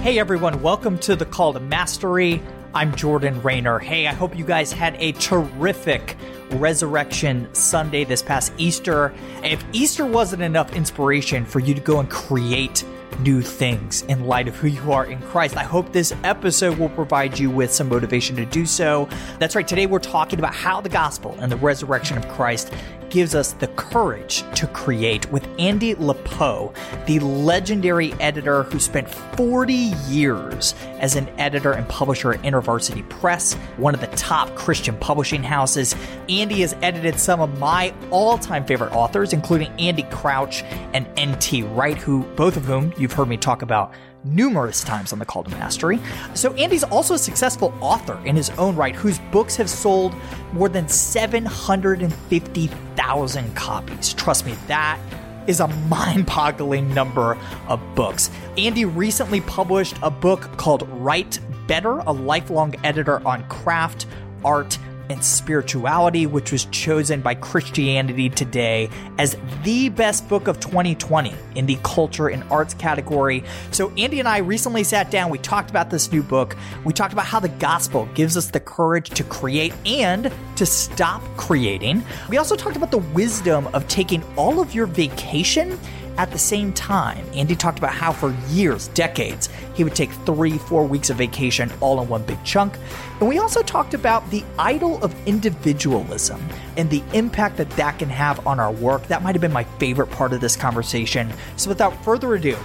Hey everyone, welcome to the Call to Mastery. I'm Jordan Raynor. Hey, I hope you guys had a terrific Resurrection Sunday this past Easter. If Easter wasn't enough inspiration for you to go and create new things in light of who you are in Christ. I hope this episode will provide you with some motivation to do so. That's right, today we're talking about how the gospel and the resurrection of Christ gives us the courage to create with Andy Le Peau, the legendary editor who spent 40 years as an editor and publisher at InterVarsity Press, one of the top Christian publishing houses. Andy has edited some of my all-time favorite authors, including Andy Crouch and N.T. Wright, who both of whom you've heard me talk about numerous times on the Call to Mastery. So, Andy's also a successful author in his own right, whose books have sold more than 750,000 copies. Trust me, that is a mind boggling number of books. Andy recently published a book called Write Better, a lifelong editor on craft, art, and Spirituality, which was chosen by Christianity Today as the best book of 2020 in the culture and arts category. So, Andy and I recently sat down. We talked about this new book. We talked about how the gospel gives us the courage to create and to stop creating. We also talked about the wisdom of taking all of your vacation at the same time, Andy talked about how for years, decades, he would take three, four weeks of vacation all in one big chunk. And we also talked about the idol of individualism and the impact that that can have on our work. That might have been my favorite part of this conversation. So without further ado,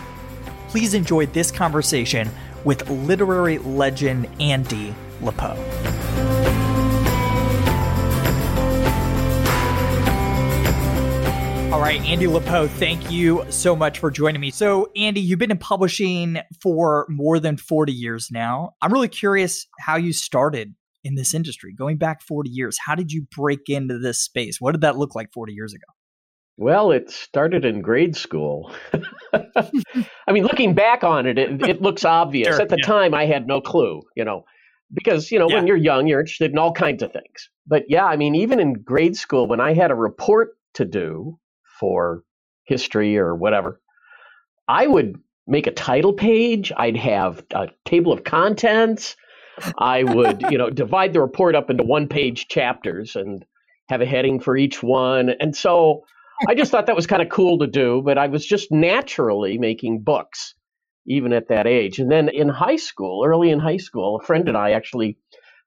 please enjoy this conversation with literary legend Andy Le Peau. All right, Andy Le Peau, thank you so much for joining me. So, Andy, you've been in publishing for more than 40 years now. I'm really curious how you started in this industry, going back 40 years. How did you break into this space? What did that look like 40 years ago? Well, it started in grade school. I mean, looking back on it, it, it looks obvious. Sure, At the yeah. time, I had no clue, you know, because, you know, yeah. when you're young, you're interested in all kinds of things. But yeah, I mean, even in grade school, when I had a report to do, for history or whatever, I would make a title page. I'd have a table of contents. I would, you know, divide the report up into one page chapters and have a heading for each one. And so I just thought that was kind of cool to do, but I was just naturally making books even at that age. And then in high school, early in high school, a friend and I actually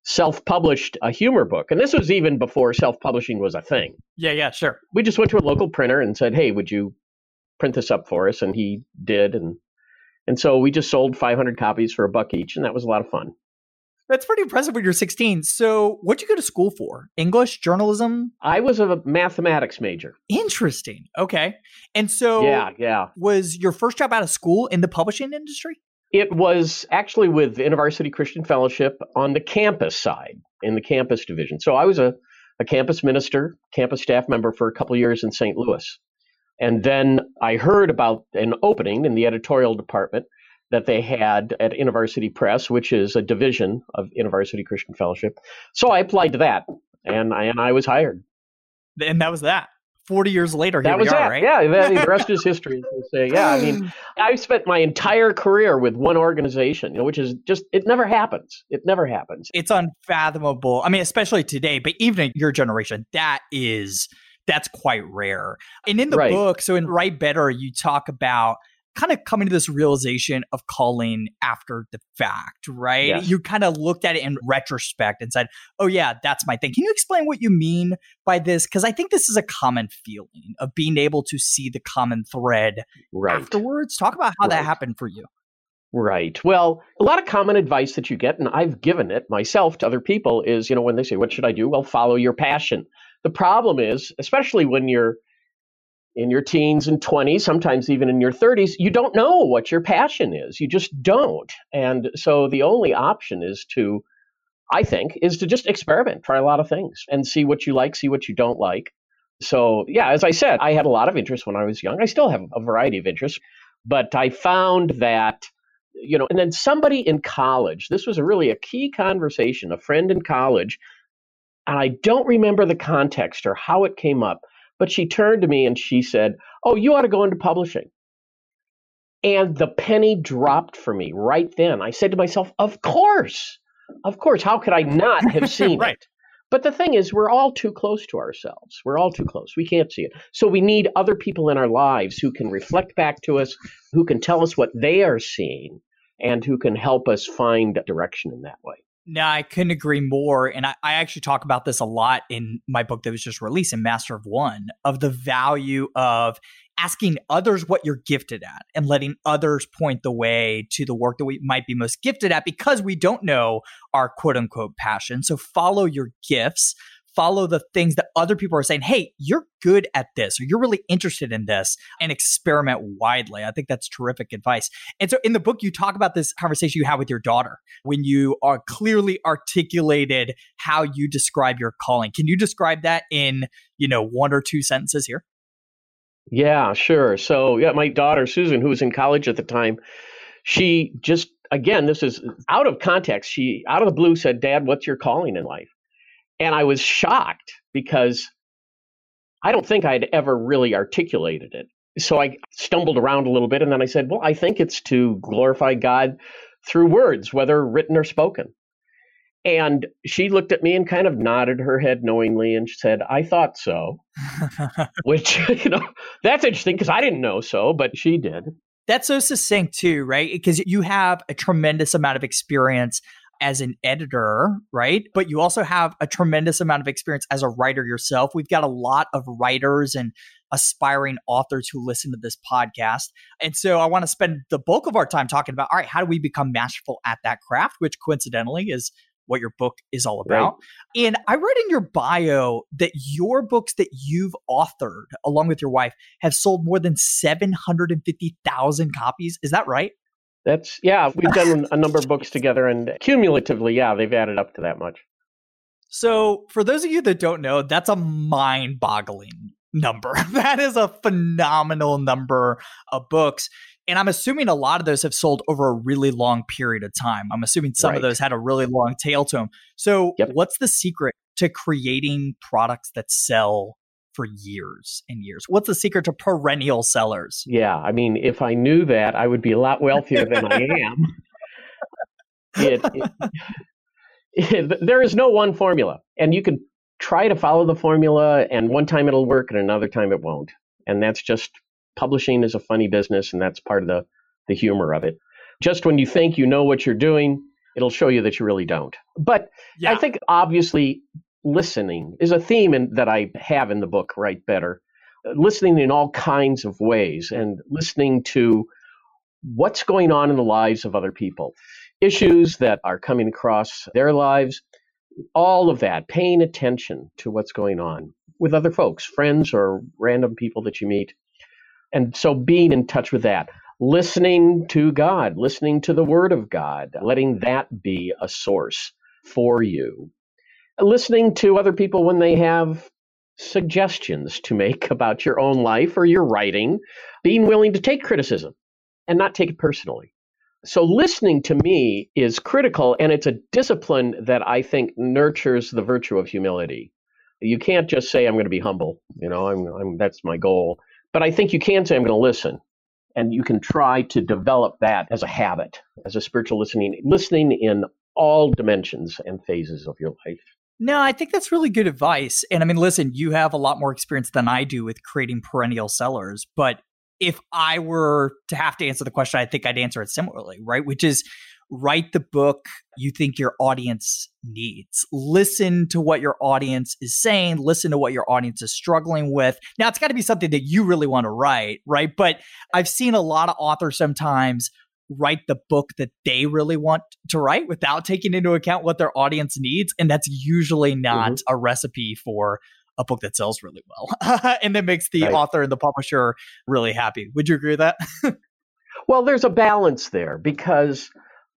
self published a humor book. And this was even before self publishing was a thing. Yeah, yeah, sure. We just went to a local printer and said, hey, would you print this up for us? And he did. And, and so we just sold 500 copies for a buck each. And that was a lot of fun. That's pretty impressive when you're 16. So, what'd you go to school for? English, journalism? I was a mathematics major. Interesting. Okay. And so, yeah, yeah. Was your first job out of school in the publishing industry? It was actually with InterVarsity Christian Fellowship on the campus side, in the campus division. So I was a, a campus minister, campus staff member for a couple years in St. Louis. And then I heard about an opening in the editorial department that they had at InterVarsity Press, which is a division of InterVarsity Christian Fellowship. So I applied to that, and I, and I was hired. And that was that. 40 years later, that was are, it. right? Yeah, the rest is history. Say, yeah, I mean, I spent my entire career with one organization, you know, which is just it never happens. It never happens. It's unfathomable. I mean, especially today, but even in your generation, that is that's quite rare. And in the right. book, so in Write Better, you talk about kind of coming to this realization of calling after the fact, right? You kind of looked at it in retrospect and said, oh, yeah, that's my thing. Can you explain what you mean by this? Because I think this is a common feeling of being able to see the common thread right. afterwards. Talk about how right. that happened for you. Right. Well, a lot of common advice that you get, and I've given it myself to other people, is, you know, when they say, What should I do? Well, follow your passion. The problem is, especially when you're in your teens and 20s, sometimes even in your 30s, you don't know what your passion is. You just don't. And so the only option is to, I think, is to just experiment, try a lot of things and see what you like, see what you don't like. So, yeah, as I said, I had a lot of interest when I was young. I still have a variety of interests, but I found that, you know, and then somebody in college, this was a really a key conversation, a friend in college, and I don't remember the context or how it came up but she turned to me and she said, Oh, you ought to go into publishing. And the penny dropped for me right then. I said to myself, Of course. Of course. How could I not have seen right. it? But the thing is, we're all too close to ourselves. We're all too close. We can't see it. So we need other people in our lives who can reflect back to us, who can tell us what they are seeing, and who can help us find direction in that way. No, I couldn't agree more. And I, I, actually talk about this a lot in my book that was just released in Master of One of the value of asking others what you're gifted at and letting others point the way to the work that we might be most gifted at because we don't know our quote unquote passion. So follow your gifts follow the things that other people are saying, hey, you're good at this or you're really interested in this and experiment widely. I think that's terrific advice. And so in the book, you talk about this conversation you had with your daughter when you are clearly articulated how you describe your calling. Can you describe that in, you know, one or two sentences here? Yeah, sure. So, yeah, my daughter, Susan, who was in college at the time, she just, again, this is out of context. She, out of the blue, said, Dad, what's your calling in life? And I was shocked because I don't think I'd ever really articulated it. So I stumbled around a little bit and then I said, Well, I think it's to glorify God through words, whether written or spoken. And she looked at me and kind of nodded her head knowingly and said, I thought so. Which, you know, that's interesting because I didn't know so, but she did. That's so succinct too, right? Because you have a tremendous amount of experience as an editor, right? But you also have a tremendous amount of experience as a writer yourself. We've got a lot of writers and aspiring authors who listen to this podcast. And so I want to spend the bulk of our time talking about all right, how do we become masterful at that craft, which coincidentally is what your book is all about. Right. And I read in your bio that your books that you've authored along with your wife have sold more than 750,000 copies. Is that right? That's yeah, we've done a number of books together, and cumulatively, yeah, they've added up to that much. So, for those of you that don't know, that's a mind-boggling number. that is a phenomenal number of books. And I'm assuming a lot of those have sold over a really long period of time. I'm assuming some right. of those had a really long tail to them. So, yep. what's the secret to creating products that sell for years and years? What's the secret to perennial sellers? Yeah, I mean, if I knew that, I would be a lot wealthier than I am. It, it, it, there is no one formula, and you can try to follow the formula, and one time it'll work, and another time it won't. And that's just publishing is a funny business, and that's part of the the humor of it. Just when you think you know what you're doing, it'll show you that you really don't. But yeah. I think obviously listening is a theme in, that I have in the book, Write Better. Uh, listening in all kinds of ways and listening to what's going on in the lives of other people, issues that are coming across their lives, all of that, paying attention to what's going on with other folks, friends or random people that you meet. And so being in touch with that, listening to God, listening to the Word of God, letting that be a source for you listening to other people when they have suggestions to make about your own life or your writing, being willing to take criticism and not take it personally. So, listening to me is critical, and it's a discipline that I think nurtures the virtue of humility. You can't just say, I'm going to be humble, you know, I'm, I'm, that's my goal. But I think you can say, I'm going to listen. And you can try to develop that as a habit, as a spiritual listening, listening in all dimensions and phases of your life. No, I think that's really good advice. And I mean, listen, you have a lot more experience than I do with creating perennial sellers. But if I were to have to answer the question, I think I'd answer it similarly, right? Which is write the book you think your audience needs. Listen to what your audience is saying, listen to what your audience is struggling with. Now, it's got to be something that you really want to write, right? But I've seen a lot of authors sometimes write the book that they really want to write without taking into account what their audience needs. And that's usually not mm-hmm. a recipe for a book that sells really well and that makes the right. author and the publisher really happy. Would you agree with that? well, there's a balance there because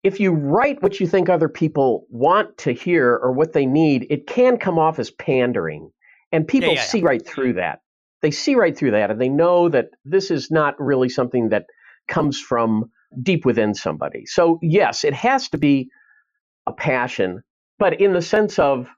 if you write what you think other people want to hear or what they need, it can come off as pandering. And people yeah, yeah, see yeah. right through that. They see right through that and they know that this is not really something that comes from deep within somebody. So, yes, it has to be a passion, but in the sense of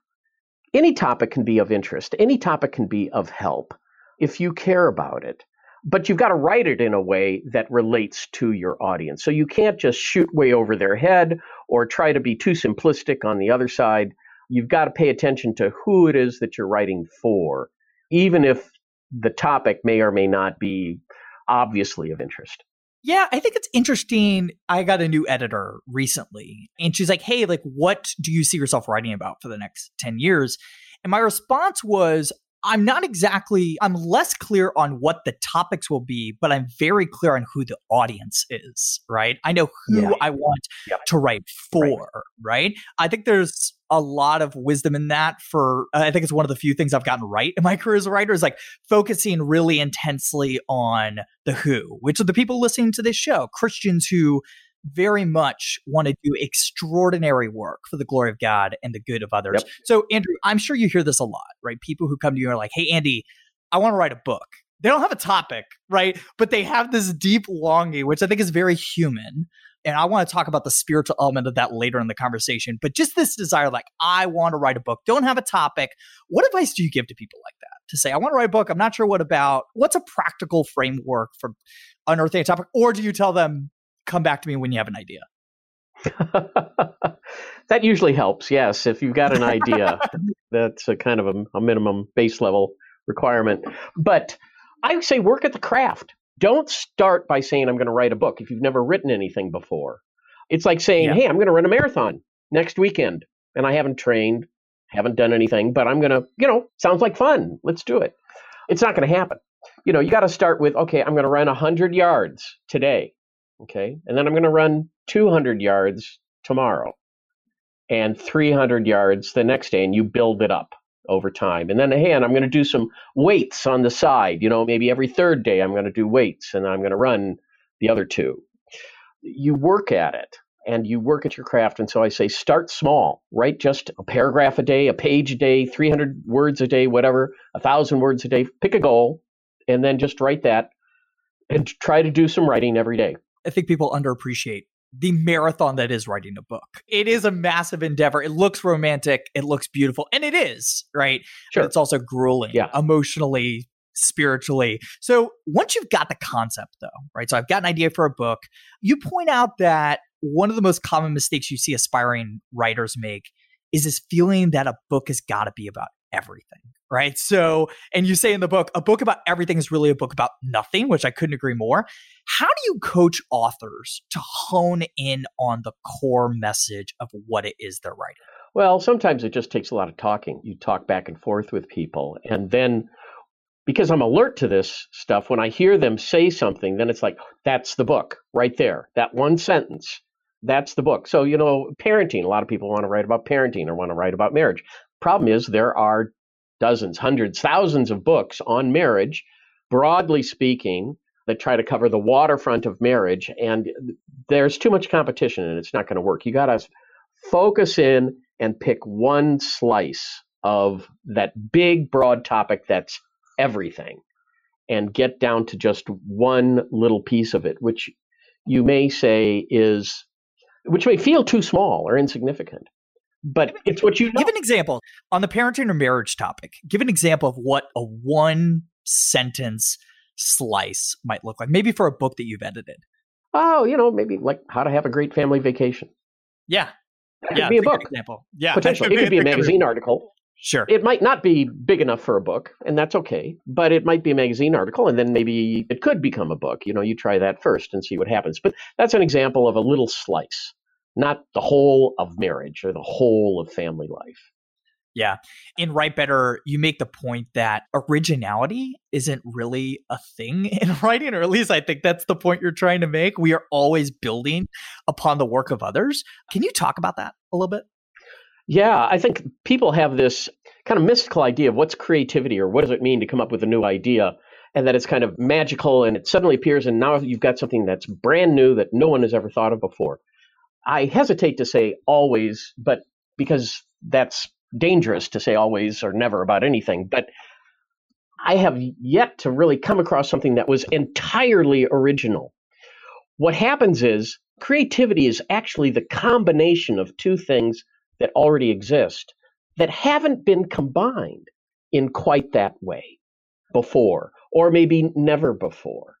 any topic can be of interest, any topic can be of help if you care about it. But you've got to write it in a way that relates to your audience. So you can't just shoot way over their head or try to be too simplistic on the other side. You've got to pay attention to who it is that you're writing for, even if the topic may or may not be obviously of interest. Yeah, I think it's interesting. I got a new editor recently, and she's like, Hey, like, what do you see yourself writing about for the next 10 years? And my response was, I'm not exactly, I'm less clear on what the topics will be, but I'm very clear on who the audience is, right? I know who yeah. I want yep. to write for, right. right. I think there's a lot of wisdom in that for, I think it's one of the few things I've gotten right in my career as a writer is like focusing really intensely on the who, which are the people listening to this show, Christians who very much want to do extraordinary work for the glory of God and the good of others. Yep. So, Andrew, I'm sure you hear this a lot, right? People who come to you are like, hey, Andy, I want to write a book. They don't have a topic, right? But they have this deep longing, which I think is very human. And I want to talk about the spiritual element of that later in the conversation. But just this desire, like, I want to write a book, don't have a topic. What advice do you give to people like that? To say, I want to write a book, I'm not sure what about. What's a practical framework for unearthing a topic? Or do you tell them, come back to me when you have an idea. that usually helps. Yes, if you've got an idea, that's a kind of a, a, minimum base level requirement. But I say work at the craft. Don't start by saying I'm going to write a book if you've never written anything before. It's like saying, yeah. "Hey, I'm going to run a marathon next weekend," and I haven't trained, haven't done anything, but I'm going to, you know, sounds like fun. Let's do it. It's not going to happen. You know, you got to start with, okay, I'm going to run 100 yards today Okay. And then I'm going to run 200 yards tomorrow and 300 yards the next day, and you build it up over time. And then, hey, and I'm going to do some weights on the side. You know, maybe every third day I'm going to do weights and I'm going to run the other two. You work at it and you work at your craft. And so I say, start small, write just a paragraph a day, a page a day, 300 words a day, whatever, a thousand words a day. Pick a goal and then just write that and try to do some writing every day. I think people underappreciate the marathon that is writing a book. It is a massive endeavor. It looks romantic, it looks beautiful, and it is, right? Sure. But it's also grueling yeah. emotionally, spiritually. So once you've got the concept, though, right? So I've got an idea for a book. You point out that one of the most common mistakes you see aspiring writers make is this feeling that a book has got to be about everything, right? So, and you say in the book, a book about everything is really a book about nothing, which I couldn't agree more. How do you coach authors to hone in on the core message of what it is they're writing? Well, sometimes it just takes a lot of talking. You talk back and forth with people. And then because I'm alert to this stuff, when I hear them say something, then it's like, that's the book right there. That one sentence, that's the book. So, you know, parenting, a lot of people want to write about parenting or want to write about marriage. Problem is, there are dozens, hundreds, thousands of books on marriage, broadly speaking, that try to cover the waterfront of marriage. And there's too much competition and it's not going to work. You got to focus in and pick one slice of that big, broad topic that's everything and get down to just one little piece of it, which you may say is, which may feel too small or insignificant but it's what you know. give an example on the parenting or marriage topic. Give an example of what a one sentence slice might look like. Maybe for a book that you've edited. Oh, you know, maybe like how to have a great family vacation. Yeah, that yeah, could be a book. Example. Yeah, potentially. It could be a magazine article. Sure. It might not be big enough for a book, and that's okay. But it might be a magazine article, and then maybe it could become a book. You know, you try that first and see what happens. But that's an example of a little slice not the whole of marriage or the whole of family life. Yeah. In Write Better, you make the point that originality isn't really a thing in writing, or at least I think that's the point you're trying to make. We are always building upon the work of others. Can you talk about that a little bit? Yeah, I think people have this kind of mystical idea of what's creativity or what does it mean to come up with a new idea and that it's kind of magical and it suddenly appears and now you've got something that's brand new that no one has ever thought of before. I hesitate to say always, but because that's dangerous to say always or never about anything, but I have yet to really come across something that was entirely original. What happens is creativity is actually the combination of two things that already exist that haven't been combined in quite that way before, or maybe never before.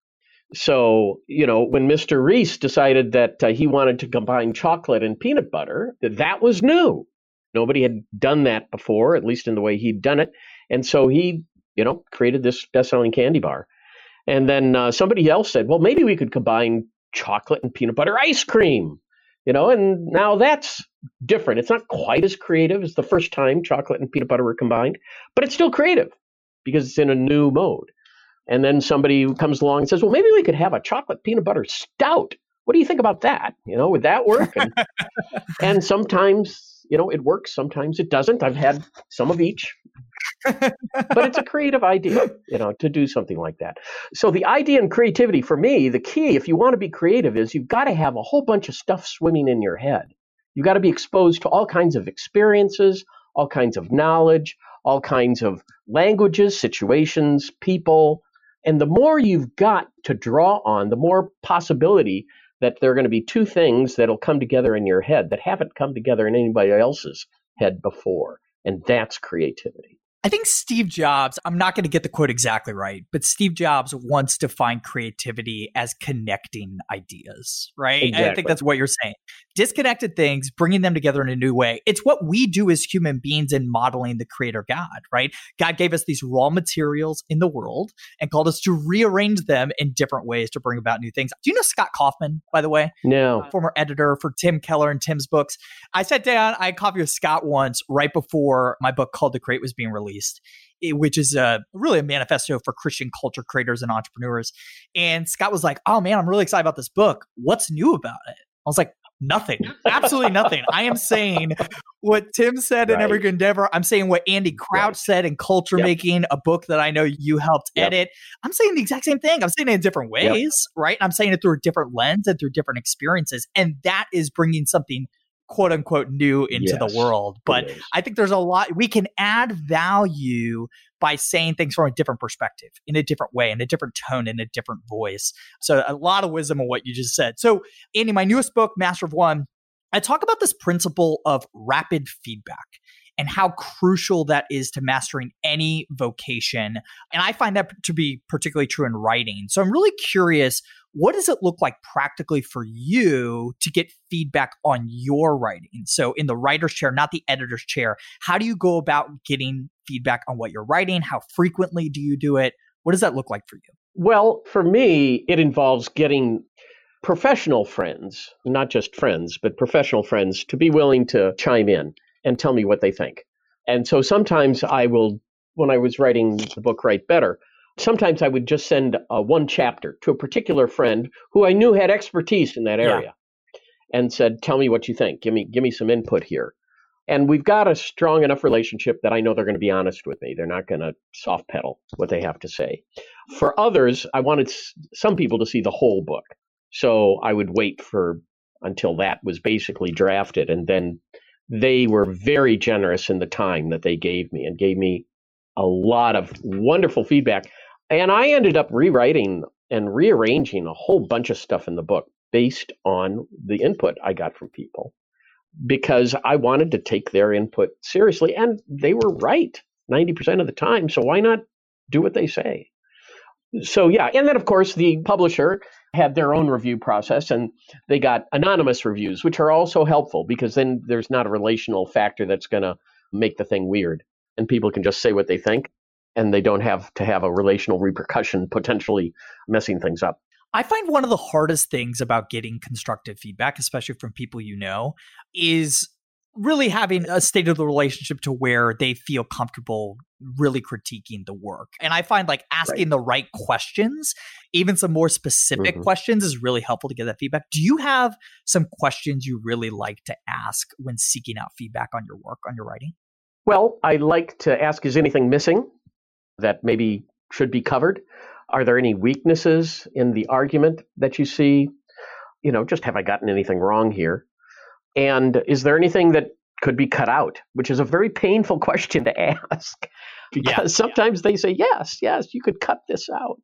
So, you know, when Mr. Reese decided that uh, he wanted to combine chocolate and peanut butter, that was new. Nobody had done that before, at least in the way he'd done it. And so he, you know, created this best selling candy bar. And then uh, somebody else said, well, maybe we could combine chocolate and peanut butter ice cream, you know, and now that's different. It's not quite as creative as the first time chocolate and peanut butter were combined, but it's still creative because it's in a new mode. And then somebody comes along and says, well, maybe we could have a chocolate peanut butter stout. What do you think about that? You know, would that work? And, and sometimes, you know, it works. Sometimes it doesn't. I've had some of each. but it's a creative idea, you know, to do something like that. So the idea and creativity for me, the key, if you want to be creative, is you've got to have a whole bunch of stuff swimming in your head. You've got to be exposed to all kinds of experiences, all kinds of knowledge, all kinds of languages, situations, people, and the more you've got to draw on, the more possibility that there are going to be two things that'll come together in your head that haven't come together in anybody else's head before. And that's creativity. I think Steve Jobs, I'm not going to get the quote exactly right, but Steve Jobs once defined creativity as connecting ideas, right? Exactly. I think that's what you're saying. Disconnected things, bringing them together in a new way. It's what we do as human beings in modeling the creator God, right? God gave us these raw materials in the world and called us to rearrange them in different ways to bring about new things. Do you know Scott Kaufman, by the way? No. Uh, former editor for Tim Keller and Tim's books. I sat down, I had a coffee with Scott once right before my book Called to Create was being released released, eh, which is a really a manifesto for Christian culture creators and entrepreneurs. And Scott was like, "Oh man, I'm really excited about this book. What's new about it?" I was like, nothing absolutely nothing i am saying what tim said right. in every good endeavor i'm saying what andy crouch right. said in culture yep. making a book that i know you helped yep. edit i'm saying the exact same thing i'm saying it in different ways yep. right i'm saying it through a different lens and through different experiences and that is bringing something quote unquote new into yes, the world. But I think there's a lot we can add value by saying things from a different perspective, in a different way, in a different tone, in a different voice. So a lot of wisdom in what you just said. So Andy, my newest book, Master of One, I talk about this principle of rapid feedback and how crucial that is to mastering any vocation. And I find that to be particularly true in writing. So I'm really curious what does it look like practically for you to get feedback on your writing? So, in the writer's chair, not the editor's chair, how do you go about getting feedback on what you're writing? How frequently do you do it? What does that look like for you? Well, for me, it involves getting professional friends, not just friends, but professional friends, to be willing to chime in and tell me what they think. And so sometimes I will, when I was writing the book Write Better, sometimes I would just send uh, one chapter to a particular friend who I knew had expertise in that area yeah. and said, Tell me what you think. Give me, give me some input here. And we've got a strong enough relationship that I know they're going to be honest with me. They're not going to soft pedal what they have to say. For others, I wanted some people to see the whole book. So I would wait for until that was basically drafted and then they were very generous in the time that they gave me and gave me a lot of wonderful feedback. And I ended up rewriting and rearranging a whole bunch of stuff in the book based on the input I got from people because I wanted to take their input seriously. And they were right 90% of the time. So why not do what they say? So, yeah. And then, of course, the publisher had their own review process and they got anonymous reviews, which are also helpful because then there's not a relational factor that's going to make the thing weird. And people can just say what they think and they don't have to have a relational repercussion potentially messing things up. I find one of the hardest things about getting constructive feedback, especially from people you know, is really having a state of the relationship to where they feel comfortable really critiquing the work. And I find like asking right. the right questions, even some more specific mm-hmm. questions, is really helpful to get that feedback. Do you have some questions you really like to ask when seeking out feedback on your work, on your writing? Well, I like to ask is anything missing that maybe should be covered? Are there any weaknesses in the argument that you see? You know, just have I gotten anything wrong here? And is there anything that could be cut out? Which is a very painful question to ask because yeah, sometimes yeah. they say, yes, yes, you could cut this out.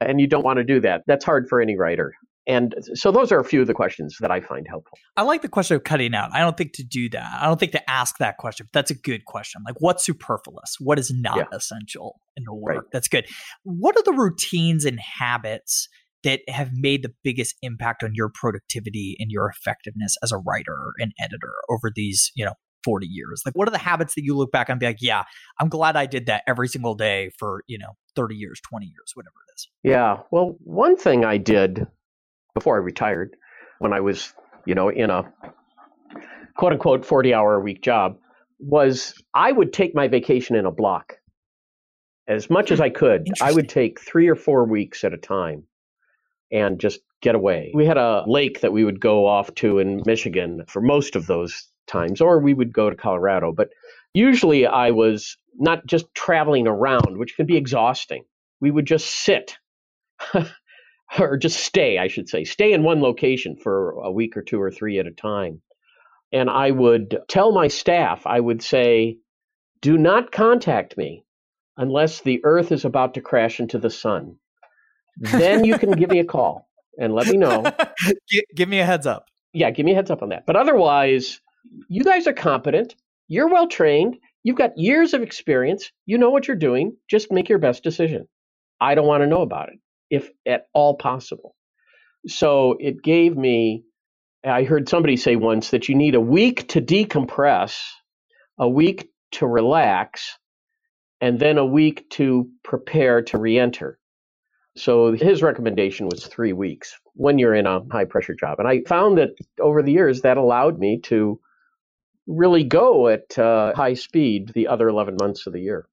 And you don't want to do that. That's hard for any writer. And so those are a few of the questions that I find helpful. I like the question of cutting out. I don't think to do that. I don't think to ask that question. But that's a good question. Like what's superfluous? What is not yeah. essential in the work? Right. That's good. What are the routines and habits that have made the biggest impact on your productivity and your effectiveness as a writer and editor over these, you know, 40 years? Like, what are the habits that you look back and be like, yeah, I'm glad I did that every single day for, you know, 30 years, 20 years, whatever it is? Yeah. Well, one thing I did before I retired, when I was, you know, in a quote unquote 40 hour a week job, was I would take my vacation in a block. As much as I could, I would take three or four weeks at a time and just get away. We had a lake that we would go off to in Michigan for most of those times, or we would go to Colorado. But usually I was not just traveling around, which can be exhausting. We would just sit or just stay, I should say, stay in one location for a week or two or three at a time. And I would tell my staff, I would say, do not contact me unless the earth is about to crash into the sun. Then you can give me a call and let me know. give me a heads up. Yeah, give me a heads up on that. But otherwise, you guys are competent. You're well trained. You've got years of experience. You know what you're doing. Just make your best decision. I don't want to know about it, if at all possible. So it gave me, I heard somebody say once that you need a week to decompress, a week to relax, and then a week to prepare to re enter. So his recommendation was three weeks when you're in a high pressure job. And I found that over the years that allowed me to really go at uh, high speed the other 11 months of the year.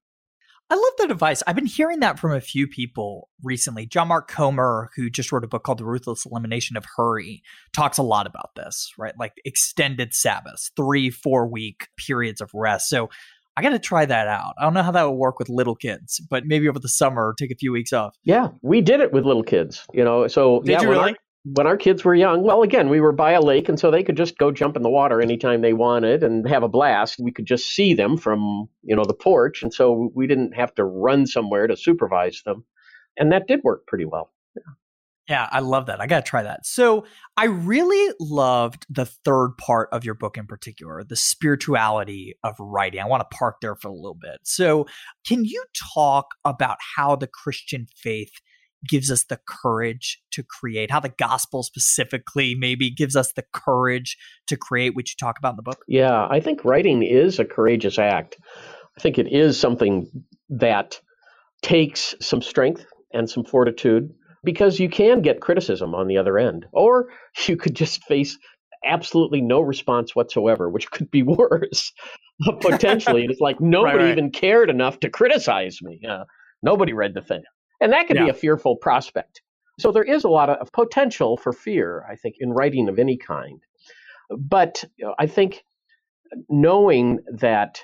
I love that advice. I've been hearing that from a few people recently. John Mark Comer, who just wrote a book called The Ruthless Elimination of Hurry, talks a lot about this, right? Like extended Sabbaths, three, four week periods of rest. So I got to try that out. I don't know how that would work with little kids, but maybe over the summer, take a few weeks off. Yeah, we did it with little kids. You know, so did yeah, you really? Our, when our kids were young, well, again, we were by a lake, and so they could just go jump in the water anytime they wanted and have a blast. We could just see them from you know the porch, and so we didn't have to run somewhere to supervise them, and that did work pretty well. Yeah. Yeah, I love that. I got to try that. So, I really loved the third part of your book in particular, the spirituality of writing. I want to park there for a little bit. So, can you talk about how the Christian faith gives us the courage to create, how the gospel specifically maybe gives us the courage to create, which you talk about in the book? Yeah, I think writing is a courageous act. I think it is something that takes some strength and some fortitude because you can get criticism on the other end, or you could just face absolutely no response whatsoever, which could be worse potentially. it's like nobody right, right. even cared enough to criticize me. Uh, nobody read the thing, and that could yeah. be a fearful prospect. So there is a lot of potential for fear, I think, in writing of any kind. But you know, I think knowing that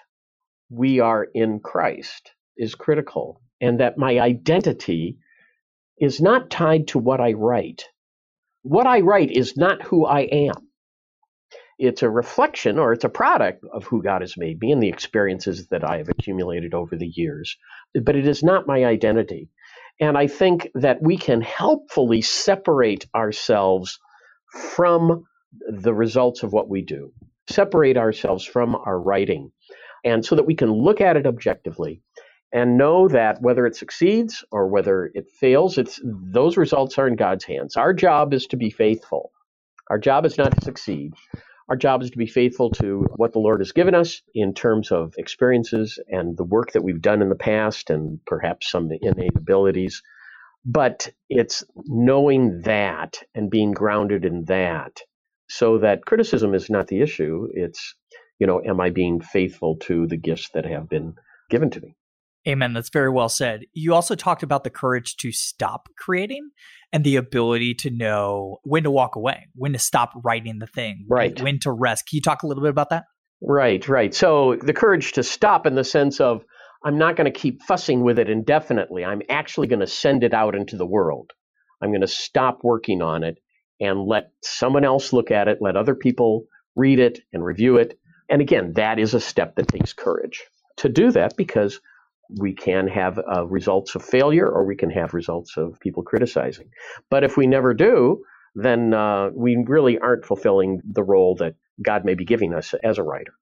we are in Christ is critical, and that my identity is not tied to what I write. What I write is not who I am. It's a reflection or it's a product of who God has made me and the experiences that I have accumulated over the years. But it is not my identity. And I think that we can helpfully separate ourselves from the results of what we do, separate ourselves from our writing, and so that we can look at it objectively and know that whether it succeeds or whether it fails, it's those results are in God's hands. Our job is to be faithful. Our job is not to succeed. Our job is to be faithful to what the Lord has given us in terms of experiences and the work that we've done in the past and perhaps some innate abilities. But it's knowing that and being grounded in that so that criticism is not the issue. It's, you know, am I being faithful to the gifts that have been given to me? Amen. That's very well said. You also talked about the courage to stop creating and the ability to know when to walk away, when to stop writing the thing, right? When to rest. Can you talk a little bit about that? Right, right. So the courage to stop in the sense of, I'm not going to keep fussing with it indefinitely. I'm actually going to send it out into the world. I'm going to stop working on it and let someone else look at it, let other people read it and review it. And again, that is a step that takes courage to do that because we can have uh, results of failure or we can have results of people criticizing. But if we never do, then uh, we really aren't fulfilling the role that God may be giving us as a writer.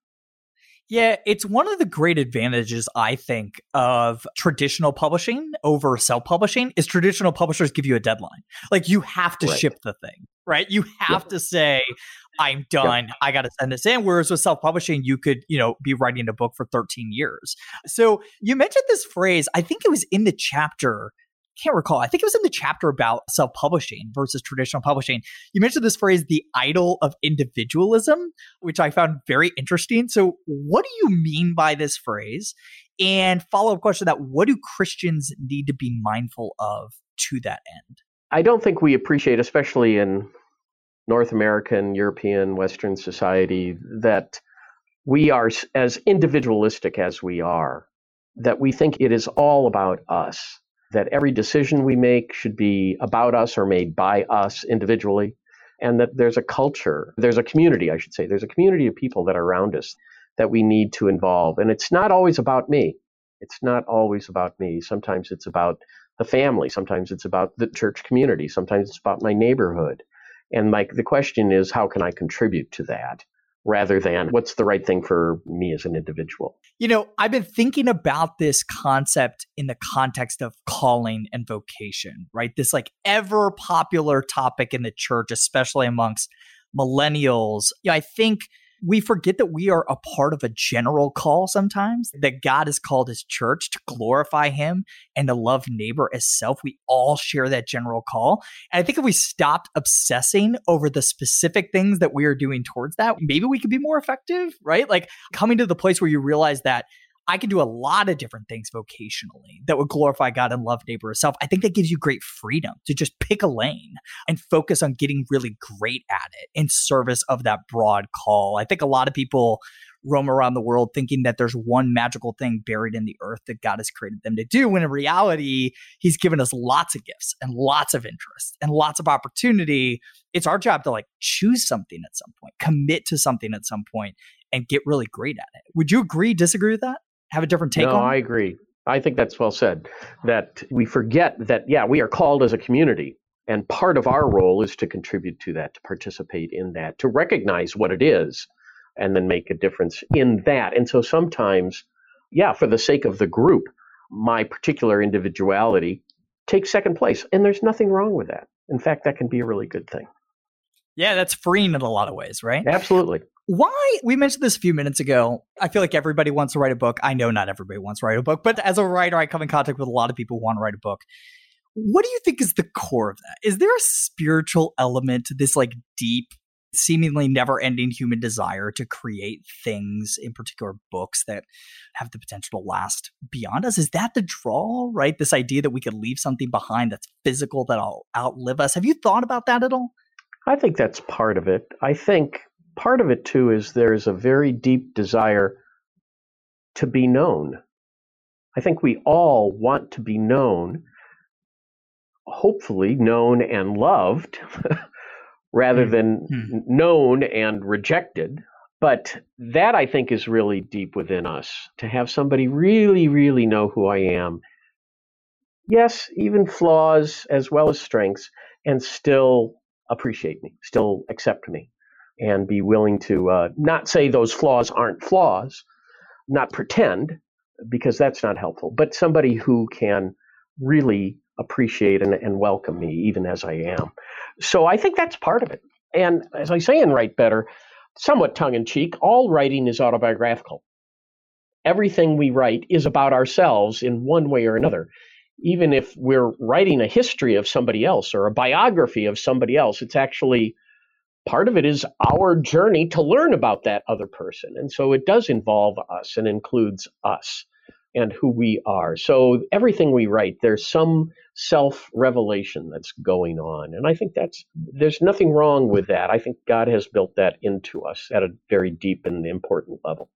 Yeah, it's one of the great advantages I think of traditional publishing over self-publishing is traditional publishers give you a deadline. Like you have to right. ship the thing, right? You have to say I'm done. I got to send this in. Whereas with self-publishing, you could, you know, be writing a book for 13 years. So you mentioned this phrase. I think it was in the chapter can't recall. I think it was in the chapter about self publishing versus traditional publishing. You mentioned this phrase, the idol of individualism, which I found very interesting. So, what do you mean by this phrase? And follow up question that what do Christians need to be mindful of to that end? I don't think we appreciate, especially in North American, European, Western society, that we are as individualistic as we are, that we think it is all about us that every decision we make should be about us or made by us individually, and that there's a culture, there's a community, I should say, there's a community of people that are around us that we need to involve. And it's not always about me. It's not always about me. Sometimes it's about the family. Sometimes it's about the church community. Sometimes it's about my neighborhood. And my, the question is, how can I contribute to that? rather than what's the right thing for me as an individual. You know, I've been thinking about this concept in the context of calling and vocation, right? This like ever popular topic in the church, especially amongst millennials. Yeah, I think we forget that we are a part of a general call sometimes, that God has called his church to glorify him and to love neighbor as self. We all share that general call. And I think if we stopped obsessing over the specific things that we are doing towards that, maybe we could be more effective, right? Like coming to the place where you realize that I can do a lot of different things vocationally that would glorify God and love neighbor as self. I think that gives you great freedom to just pick a lane and focus on getting really great at it in service of that broad call. I think a lot of people roam around the world thinking that there's one magical thing buried in the earth that God has created them to do, when in reality, He's given us lots of gifts and lots of interest and lots of opportunity. It's our job to like choose something at some point, commit to something at some point, and get really great at it. Would you agree, disagree with that? Have a different take no, on? I agree. I think that's well said. That we forget that, yeah, we are called as a community. And part of our role is to contribute to that, to participate in that, to recognize what it is, and then make a difference in that. And so sometimes, yeah, for the sake of the group, my particular individuality takes second place. And there's nothing wrong with that. In fact, that can be a really good thing. Yeah, that's freeing in a lot of ways, right? Absolutely. Why? We mentioned this a few minutes ago. I feel like everybody wants to write a book. I know not everybody wants to write a book, but as a writer, I come in contact with a lot of people who want to write a book. What do you think is the core of that? Is there a spiritual element to this, like deep, seemingly never ending human desire to create things, in particular books that have the potential to last beyond us? Is that the draw, right? This idea that we could leave something behind that's physical, that'll outlive us. Have you thought about that at all? I think that's part of it. I think part of it too is there's a very deep desire to be known. I think we all want to be known, hopefully known and loved, rather mm than mm known and rejected. But that I think is really deep within us to have somebody really, really know who I am. Yes, even flaws as well as strengths, and still appreciate me, still accept me and be willing to uh, not say those flaws aren't flaws, not pretend, because that's not helpful, but somebody who can really appreciate and, and welcome me even as I am. So I think that's part of it. And as I say in Write Better, somewhat tongue in cheek, all writing is autobiographical. Everything we write is about ourselves in one way or another. Even if we're writing a history of somebody else or a biography of somebody else, it's actually part of it is our journey to learn about that other person. And so it does involve us and includes us. and who we are. So everything we write, there's some self revelation that's going on. And I think that's, there's nothing wrong with that. I think God has built that into us at a very deep and important level.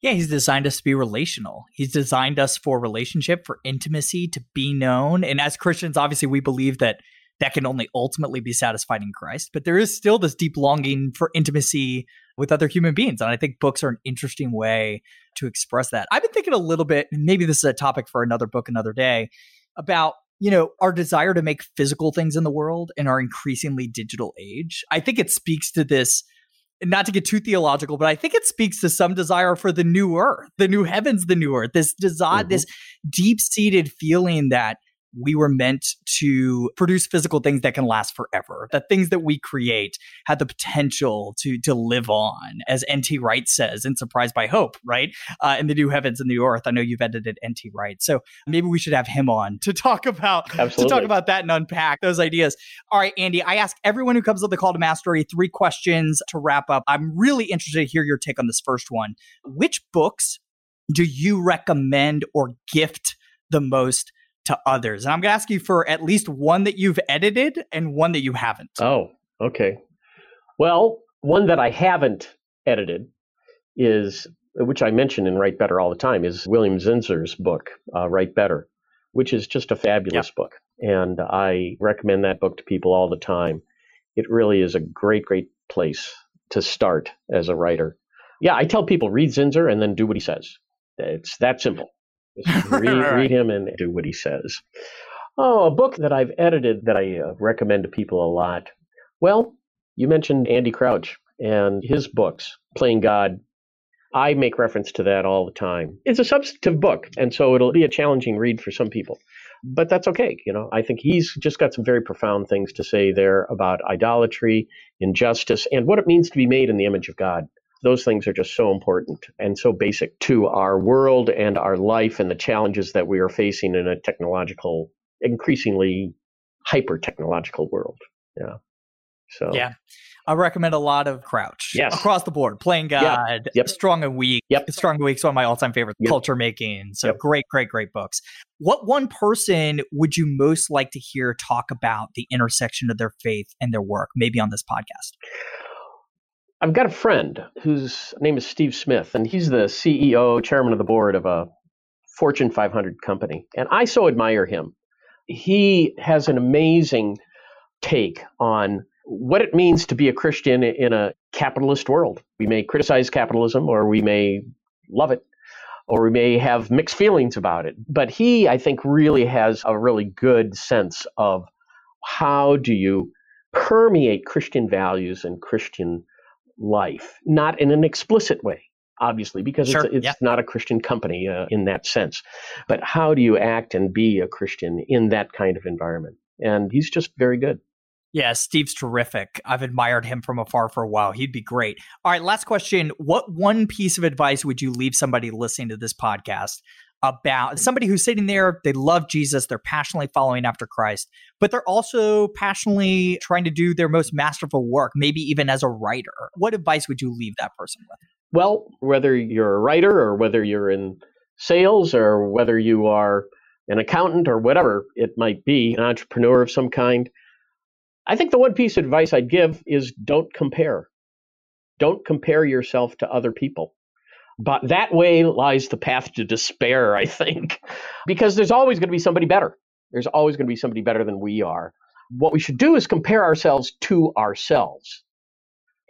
Yeah, he's designed us to be relational. He's designed us for relationship, for intimacy, to be known. And as Christians, obviously, we believe that that can only ultimately be satisfied in Christ. But there is still this deep longing for intimacy with other human beings. And I think books are an interesting way to express that. I've been thinking a little bit, maybe this is a topic for another book another day, about you know, our desire to make physical things in the world in our increasingly digital age. I think it speaks to this not to get too theological, but I think it speaks to some desire for the new earth, the new heavens, the new earth, this desire, mm-hmm. this deep seated feeling that we were meant to produce physical things that can last forever. The things that we create had the potential to to live on, as N.T. Wright says in Surprised by Hope, right? Uh, in the New Heavens and New Earth. I know you've edited N.T. Wright, so maybe we should have him on to talk about Absolutely. to talk about that and unpack those ideas. All right, Andy, I ask everyone who comes on the call to mastery three questions to wrap up. I'm really interested to hear your take on this first one. Which books do you recommend or gift the most? To others. And I'm going to ask you for at least one that you've edited and one that you haven't. Oh, okay. Well, one that I haven't edited is, which I mention in Write Better all the time, is William Zinsser's book, uh, Write Better, which is just a fabulous yep. book. And I recommend that book to people all the time. It really is a great, great place to start as a writer. Yeah, I tell people read Zinsser and then do what he says. It's that simple. read, read, him and do what he says. Oh, a book that I've edited that I uh, recommend to people a lot. Well, you mentioned Andy Crouch and his books, Playing God. I make reference to that all the time. It's a substantive book, and so it'll be a challenging read for some people. But that's okay. You know, I think he's just got some very profound things to say there about idolatry, injustice, and what it means to be made in the image of God those things are just so important and so basic to our world and our life and the challenges that we are facing in a technological, increasingly hyper technological world. Yeah. So, yeah. I recommend a lot of Crouch. Yes. Across the board. Playing God, yep. Yep. Strong and Weak. Yep. Strong and Weak is one of my all time favorites. Yep. Culture Making. So yep. great, great, great books. What one person would you most like to hear talk about the intersection of their faith and their work, maybe on this podcast? I've got a friend whose name is Steve Smith, and he's the CEO, chairman of the board of a Fortune 500 company. And I so admire him. He has an amazing take on what it means to be a Christian in a capitalist world. We may criticize capitalism or we may love it or we may have mixed feelings about it. But he, I think, really has a really good sense of how do you permeate Christian values and Christian life, not in an explicit way, obviously, because sure. it's, it's yeah. not a Christian company uh, in that sense. But how do you act and be a Christian in that kind of environment? And he's just very good. Yeah, Steve's terrific. I've admired him from afar for a while. He'd be great. All right, last question. What one piece of advice would you leave somebody listening to this podcast about somebody who's sitting there, they love Jesus, they're passionately following after Christ, but they're also passionately trying to do their most masterful work, maybe even as a writer. What advice would you leave that person with? Well, whether you're a writer or whether you're in sales or whether you are an accountant or whatever it might be, an entrepreneur of some kind, I think the one piece of advice I'd give is don't compare. Don't compare yourself to other people. But that way lies the path to despair, I think, because there's always going to be somebody better. There's always going to be somebody better than we are. What we should do is compare ourselves to ourselves.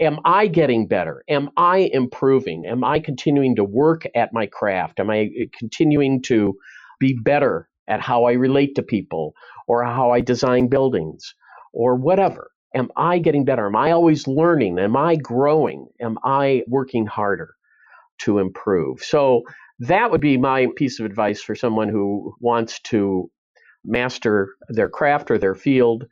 Am I getting better? Am I improving? Am I continuing to work at my craft? Am I uh, continuing to be better at how I relate to people or how I design buildings or whatever? Am I getting better? Am I always learning? Am I growing? Am I working harder? To improve. So that would be my piece of advice for someone who wants to master their craft or their field.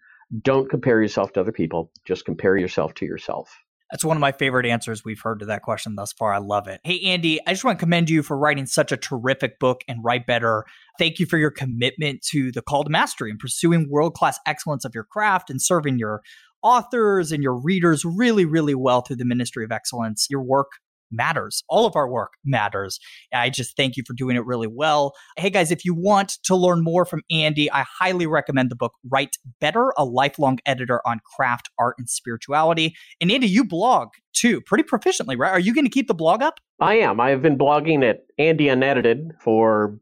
Don't compare yourself to other people, just compare yourself to yourself. That's one of my favorite answers we've heard to that question thus far. I love it. Hey, Andy, I just want to commend you for writing such a terrific book and write better. Thank you for your commitment to the call to mastery and pursuing world class excellence of your craft and serving your authors and your readers really, really well through the Ministry of Excellence. Your work matters. All of our work matters. I just thank you for doing it really well. Hey guys, if you want to learn more from Andy, I highly recommend the book Write Better, a lifelong editor on craft, art, and spirituality. And Andy, you blog too, pretty proficiently, right? Are you going to keep the blog up? I am. I have been blogging at Andy Unedited for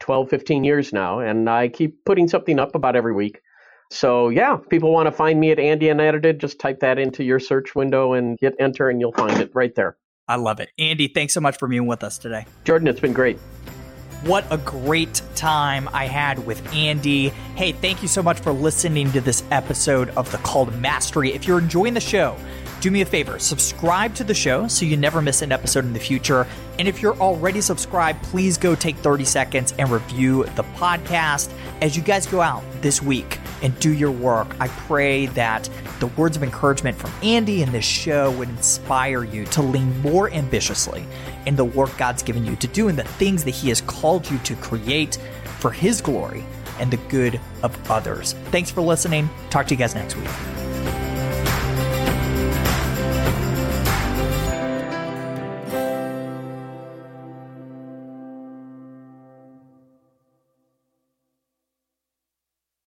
12, 15 years now, and I keep putting something up about every week. So yeah, people want to find me at Andy Unedited, just type that into your search window and hit enter, and you'll find it right there. I love it. Andy, thanks so much for being with us today. Jordan, it's been great. What a great time I had with Andy. Hey, thank you so much for listening to this episode of The Call to Mastery. If you're enjoying the show, do me a favor, subscribe to the show so you never miss an episode in the future. And if you're already subscribed, please go take 30 seconds and review the podcast. As you guys go out this week and do your work, I pray that the words of encouragement from Andy and this show would inspire you to lean more ambitiously in the work God's given you to do and the things that He has called you to create for His glory and the good of others. Thanks for listening. Talk to you guys next week.